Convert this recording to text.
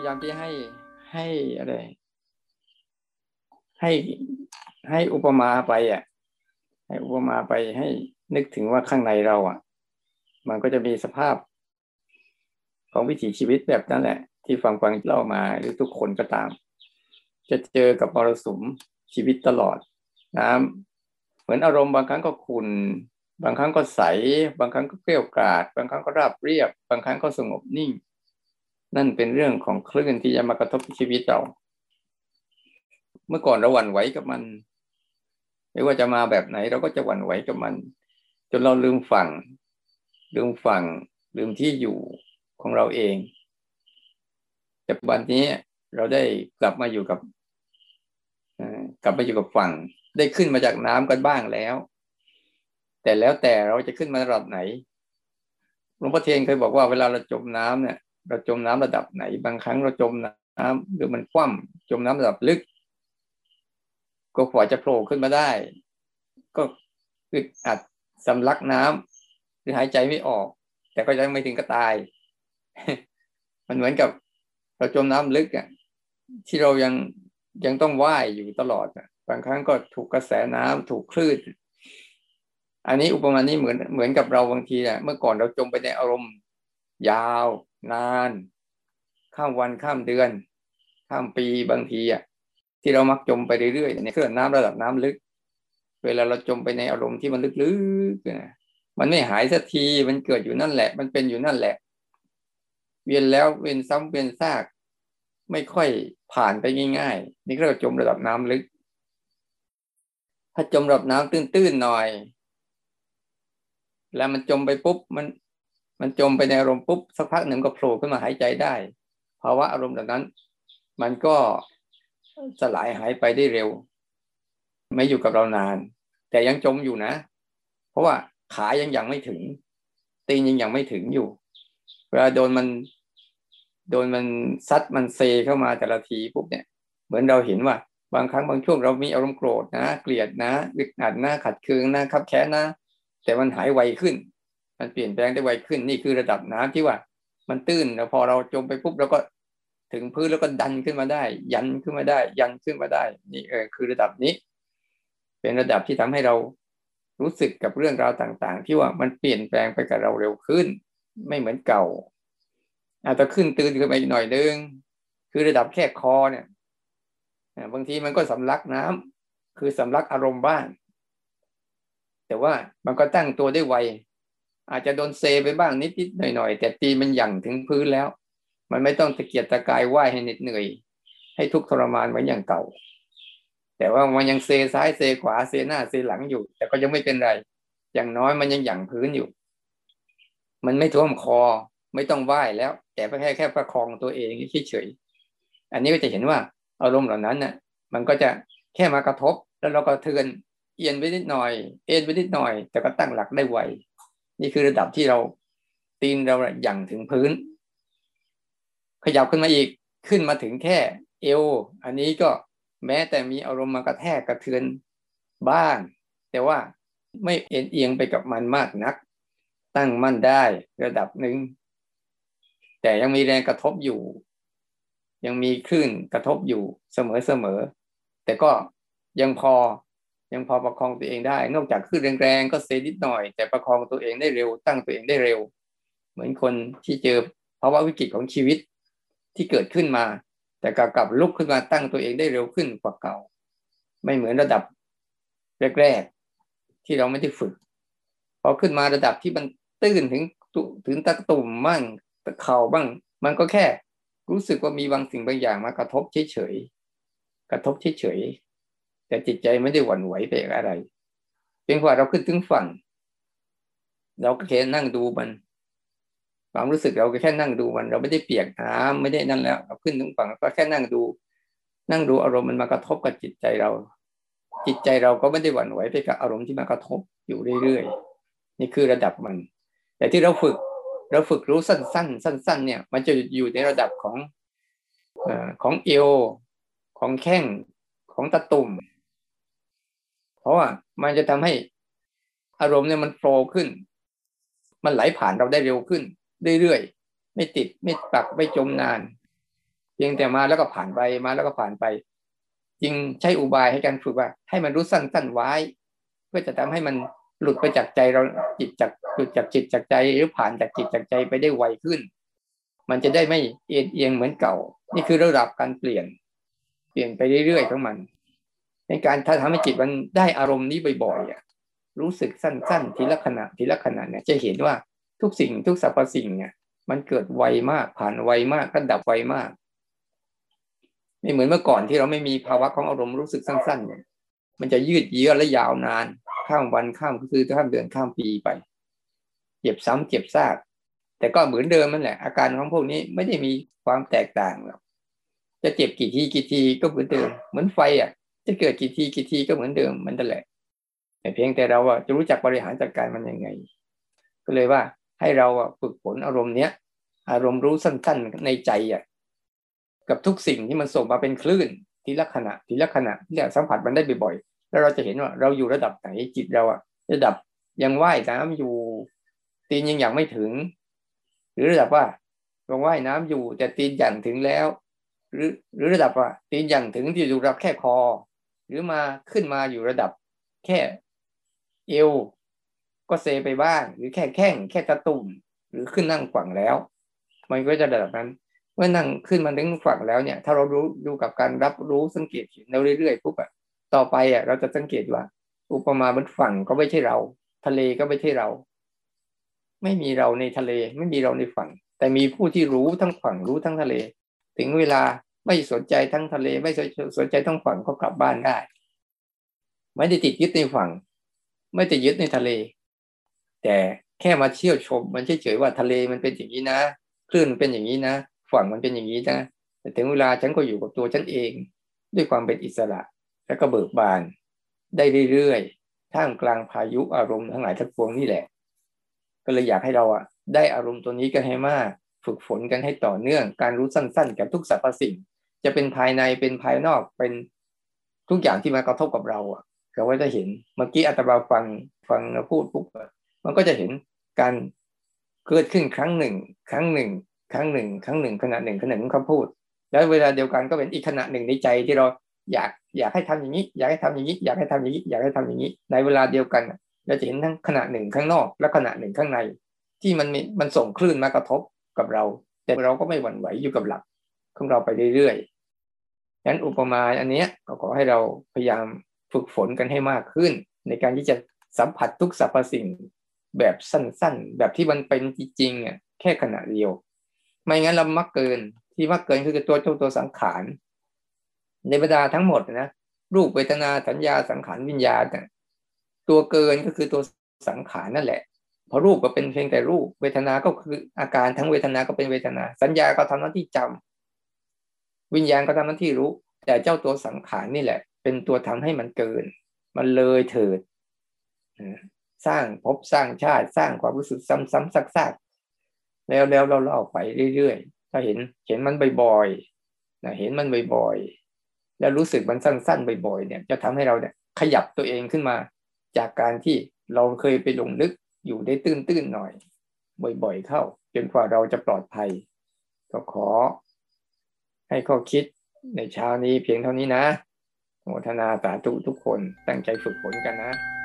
ยายามที่ให้ให้อะไร ให้ให้อุปมาไปอะ ให้อุปมาไปให้นึกถึงว่าข้างในเราอะ มันก็จะมีสภาพของวิถีชีวิตแบบนั้นแหละ ที่ฟังฟังเล่ามาหรือทุกคนก็ตาม จะเจอกับมรสุมชีวิตตลอดน้ำเหมือนอารมณ์บางครั้งก็ขุนบางครั้งก็ใส บางครั้งก็เกลี้ยกล่อมบางครั้งก็ราบเรียบ บางครั้งก็สงบนิ่ง นั่นเป็นเรื่องของคลื่นที่จะมากระทบชีวิตเรา เมื่อก่อนเราหวั่นไหวกับมัน ไม่ว่าจะมาแบบไหน เราก็จะหวั่นไหวกับมัน จนเราลืมฝั่ง ลืมฝั่ง ลืมที่อยู่ของเราเอง แต่วันนี้เราได้กลับมาอยู่กับกลับมาอยู่กับฝั่ง ได้ขึ้นมาจากน้ำกันบ้างแล้ว แต่แล้วแต่เราจะขึ้นมาระดับไหนหลวงพ่อเทียนเคยบอกว่าเวลาเราจมน้ำเนี่ย เราจมน้ำระดับไหน บางครั้งเราจมน้ำหรือมันคว่ำจมน้ำระดับลึก ก็ขวาจะโผล่ขึ้นมาได้ ก็อึดอัดสำลักน้ำหรือหายใจไม่ออก แต่ก็ยังไม่ถึงก็ตาย มันเหมือนกับเราจมน้ำลึกอะที่เรายังยังต้องว่ายอยู่ตลอดอะบางครั้งก็ถูกกระแสน้ำถูกคลื่นอันนี้อุปมานี้เหมือนเหมือนกับเราบางทีแหละเมื่อก่อนเราจมไปในอารมณ์ ยาว นาน ข้ามวันข้ามเดือน ข้ามปีบางทีอะที่เรามักจมไปเรื่อยๆในเครื่องน้ำระดับน้ำลึก เวลาเราจมไปในอารมณ์ที่มันลึกๆนะมันไม่หายสักทีมันเกิดอยู่นั่นแหละ มันเป็นอยู่นั่นแหละ เวียนแล้วเวียนซ้ำเวียนซาก ไม่ค่อยผ่านไปง่ายๆนี่ก็จมระดับน้ำลึก ถ้าจมระดับน้ำตื้นๆหน่อย แล้วมันจมไปปุ๊บมัน มันจมไปในอารมณ์ปุ๊บสักพักหนึ่งก็โผล่ขึ้นมาหายใจได้ภาวะอารมณ์แบบนั้น มันก็สลายหายไปได้เร็ว ไม่อยู่กับเรานาน แต่ยังจมอยู่นะ เพราะว่าขายังยังไม่ถึง ตีนยังยังไม่ถึงอยู่ เวลาโดนมัน โดนมันซัดมันเซเข้ามาแต่ละทีปุ๊บเนี่ย เหมือนเราเห็นว่า บางครั้งบางช่วงเรามีอารมณ์โกรธนะ เกลียดนะอึดอัดนะขัดเคืองนะขับแค้นนะ แต่มันหายไวขึ้น มันเปลี่ยนแปลงได้ไวขึ้นนี่คือระดับน้ำที่ว่า มันตื้นแล้วพอเราจมไปปุ๊บเราก็ถึงพื้นแล้วก็ดันขึ้นมาได้ ยันขึ้นมาได้ ยันขึ้นมาได้ นี่เออคือระดับนี้ เป็นระดับที่ทำให้เรารู้สึกกับเรื่องราวต่าง ๆ ที่ว่ามันเปลี่ยนแปลงไปกับเราเร็วขึ้น ไม่เหมือนเก่า อาจจะขึ้นตื่นขึ้นไปหน่อยนึงคือระดับแค่คอเนี่ยบางทีมันก็สำลักน้ำคือสำลักอารมณ์บ้างแต่ว่ามันก็ตั้งตัวได้ไว อาจจะโดนเซไปบ้างนิดๆหน่อยๆแต่ตีมันหยั่งถึงพื้นแล้ว มันไม่ต้องตะเกียกตะกายไหวให้เหน็ดเหนื่อย ให้ทุกทรมานเหมือนอย่างเก่า แต่ว่ามันยังเซซ้ายเซขวาเซหน้าเซหลังอยู่ แต่ก็ยังไม่เป็นไร อย่างน้อยมันยังหยั่งพื้นอยู่ มันไม่ท่วมคอไม่ต้องไหวแล้ว แต่แค่แค่ประคองตัวเองเฉยๆอันนี้ก็จะเห็นว่าอารมณ์เหล่านั้นน่ะ มันก็จะแค่มากระทบแล้วเราก็เทือนเอียนไปนิดหน่อย เอ็นไปนิดหน่อย แต่ก็ตั้งหลักได้ไว นี่คือระดับที่เราตีนเราอย่างถึงพื้น ขยับขึ้นมาอีกขึ้นมาถึงแค่เอว อันนี้ก็แม้แต่มีอารมณ์มากระแทกกระเทือนบ้าง แต่ว่าไม่เอ็นเอียงไปกับมันมากนัก ตั้งมั่นได้ระดับหนึ่ง แต่ยังมีแรงกระทบอยู่ ยังมีคลื่นกระทบอยู่เสมอๆแต่ก็ยังพอ ยังพอประคองตัวเองได้ นอกจากขึ้นแรงๆก็เซนิดหน่อย แต่ประคองตัวเองได้เร็ว ตั้งตัวเองได้เร็ว เหมือนคนที่เจอภาวะวิกฤตของชีวิตที่เกิดขึ้นมา แต่กลับกลับลุกขึ้นมาตั้งตัวเองได้เร็วขึ้นกว่าเก่า ไม่เหมือนระดับแรกๆที่เราไม่ได้ฝึกพอขึ้นมาระดับที่มันตื้นถึงถึงตะตุ่มบ้างตะเข่าบ้าง มันก็แค่รู้สึกว่ามีบางสิ่งบางอย่างมากระทบเฉยๆกระทบเฉย แต่จิตใจไม่ได้หวั่นไหวไปอะไรเพียงว่าเราขึ้นถึงฝั่ง เราก็แค่นั่งดูมัน ความรู้สึกเราก็แค่นั่งดูมัน เราไม่ได้เปียกน้ำไม่ได้นั่นแล้ว เราขึ้นถึงฝั่งก็แค่นั่งดู นั่งดูอารมณ์มันมากระทบกับจิตใจเรา จิตใจเราก็ไม่ได้หวั่นไหวไปกับอารมณ์ที่มากระทบอยู่เรื่อยๆนี่คือระดับมัน แต่ที่เราฝึกเราฝึกรู้สั้นๆ สั้น ๆ เนี่ย มันจะอยู่ในระดับของอของเอว ของแข้ง ของตะตุ่ม เพราะว่ามันจะทำให้อารมณ์เนี่ยมันโฟล์ขึ้น มันไหลผ่านเราได้เร็วขึ้น เรื่อยๆ ไม่ติดไม่ปักไม่จมนานพียงแต่มาแล้วก็ผ่านไปมาแล้วก็ผ่านไป จึงใช้อุบายให้การฝึกว่า ให้มันรู้สั้นๆไว้ เพื่อจะทำให้มันหลุดไปจากใจเราจิตจากหลุดจากจิตจากใจหรือผ่านจากจิตจากใจไปได้ไวขึ้น มันจะได้ไม่เอียงเอียงเหมือนเก่า นี่คือระดับการเปลี่ยน เปลี่ยนไปเรื่อยๆของมัน ในการถ้าทำให้จิตมันได้อารมณ์นี้บ่อยๆรู้สึกสั้นๆ ทีละขณะทีละขณะเนี่ยจะเห็นว่าทุกสิ่งทุกสรรพสิ่งเนี่ยมันเกิดไวมากผ่านไวมากก็ดับไวมาก ไม่เหมือนเมื่อก่อนที่เราไม่มีภาวะของอารมณ์รู้สึกสั้นๆเนี่ยมันจะยืดเยื้อและยาวนาน ข้ามวันข้ามคือข้ามเดือนข้ามปีไปเจ็บซ้ำเจ็บซาก แต่ก็เหมือนเดิมนั่นแหละ อาการของพวกนี้ไม่ได้มีความแตกต่างหรอกจะเจ็บกี่ทีกี่ทีก็เหมือนเดิมเหมือนไฟอะ จะเกิดกี่ทีกี่ทีก็เหมือนเดิมมันนั่นแหละแต่เพียงแต่เราอะจะรู้จักบริหารจัดการมันยังไง ก็เลยว่าให้เราอะฝึกฝนอารมณ์เนี้ยอารมณ์รู้สั้นๆในใจอะกับทุกสิ่งที่มันส่งมาเป็นคลื่นทีละขณะทีละขณะที่สัมผัสมันได้บ่อยๆแล้วเราจะเห็นว่าเราอยู่ระดับไหนจิตเราอะระดับยังว่ายน้ำอยู่ ตีนยังอยากไม่ถึง หรือระดับว่าลงว่ายน้ำอยู่แต่ตีนอย่างถึงแล้ว หรือหรือระดับว่าตีนอย่างถึงที่อยู่ระดับแค่คอ หรือมาขึ้นมาอยู่ระดับแค่เอวก็เซไปบ้าง หรือแค่แข้งแค่ตะตุ่ม หรือขึ้นนั่งฝั่งแล้ว มันก็จะระดับนั้น เมื่อนั่งขึ้นมาถึงฝั่งแล้วเนี่ย ถ้าเรารู้ดูกับการรับรู้สังเกตเห็นเรื่อยๆปุ๊บอะต่อไปอะเราจะสังเกตว่า อุปมาบนฝั่งก็ไม่ใช่เรา ทะเลก็ไม่ใช่เรา ไม่มีเราในทะเล ไม่มีเราในฝั่ง แต่มีผู้ที่รู้ทั้งฝั่งรู้ทั้งทะเล ถึงเวลา ไม่สนใจทั้งทะเลไม่สนใจทั้งฝั่งก็กลับบ้านได้ ไม่ได้ติดยึดในฝั่ง ไม่ได้ยึดในทะเล แต่แค่มาเที่ยวชม มันเฉยๆว่าทะเลมันเป็นอย่างนี้นะคลื่นเป็นอย่างนี้นะฝั่งมันเป็นอย่างนี้นะแต่ถึงเวลาฉันก็อยู่กับตัวฉันเอง ด้วยความเป็นอิสระ และก็เบิกบาน ได้เรื่อยๆท่ามกลางพายุอารมณ์ทั้งหลายทั้งปวงนี่แหละ ก็เลยอยากให้เราอะได้อารมณ์ตัวนี้กันให้มาก ฝึกฝนกันให้ต่อเนื่อง การรู้สั้นๆ กับทุกสรรพสิ่ง จะเป็นภายในเป็นภายนอกเป็นทุกอย่างที่มากระทบกับเราอะเราก็จะเห็นเมื่อกี้อัตราฟังฟังพูดปุ๊บมันก็จะเห็นการเกิดขึ้นครั้งหนึ่ง ครั้งหนึ่ง ครั้งหนึ่ง ครั้งหนึ่งขณะหนึ่งขณะหนึ่งเขาพูด แล้วเวลาเดียวกันก็เป็นอีกขณะหนึ่งในใจที่เราอยากอยากให้ทำอย่างนี้ อยากให้ทำอย่างนี้ อยากให้ทำอย่างนี้ อยากให้ทำอย่างนี้ ในเวลาเดียวกันเราจะเห็นทั้งขณะหนึ่งข้างนอกและขณะหนึ่งข้างใน ที่มันมันส่งคลื่นมากระทบ กับเรา แต่เราก็ไม่หวั่นไหวอยู่กับหลักของเราไปเรื่อยๆนั้นอุปมาอันนี้ก็ขอให้เราพยายามฝึกฝนกันให้มากขึ้น ในการที่จะสัมผัสทุกสรรพสิ่งแบบสั้นๆ แบบที่มันเป็นจริงๆอะแค่ขณะเดียว ไม่งั้นเรามักเกินที่มักเกินคือตัวเจ้าตัวสังขารในบรรดาทั้งหมดนะรูปเวทนาสัญญาสังขารวิญญาณตัวเกินก็คือตัวสังขารนั่นแหละ พอรูปก็เป็นเพียงแต่รูป เวทนา ก็คืออาการทั้งเวทนา ก็เป็นเวทนา สัญญาก็ทำหน้าที่จำวิญญาณก็ทำหน้าที่รู้ แต่เจ้าตัวสังขารนี่แหละ เป็นตัวทำให้มันเกิน มันเลยเถิด สร้างภพสร้างชาติสร้างความรู้สึกซ้ำๆซักแล้วแล้วเราเล่าไปเรื่อยๆ ถ้าเห็นเห็นมันบ่อยๆนะเห็นมันบ่อยๆ แล้วรู้สึกมันสั้น ๆ บ่อยๆ เนี่ย จะทำให้เราเนี่ยขยับตัวเองขึ้นมา จากการที่เราเคยไปลงลึก อยู่ได้ตื้นๆหน่อย บ่อยๆเข้า จนกว่าเราจะปลอดภัย ก็ขอ ให้ข้อคิดในเช้านี้เพียงเท่านี้นะโมทนาสาธุทุกคนตั้งใจฝึกฝนกันนะ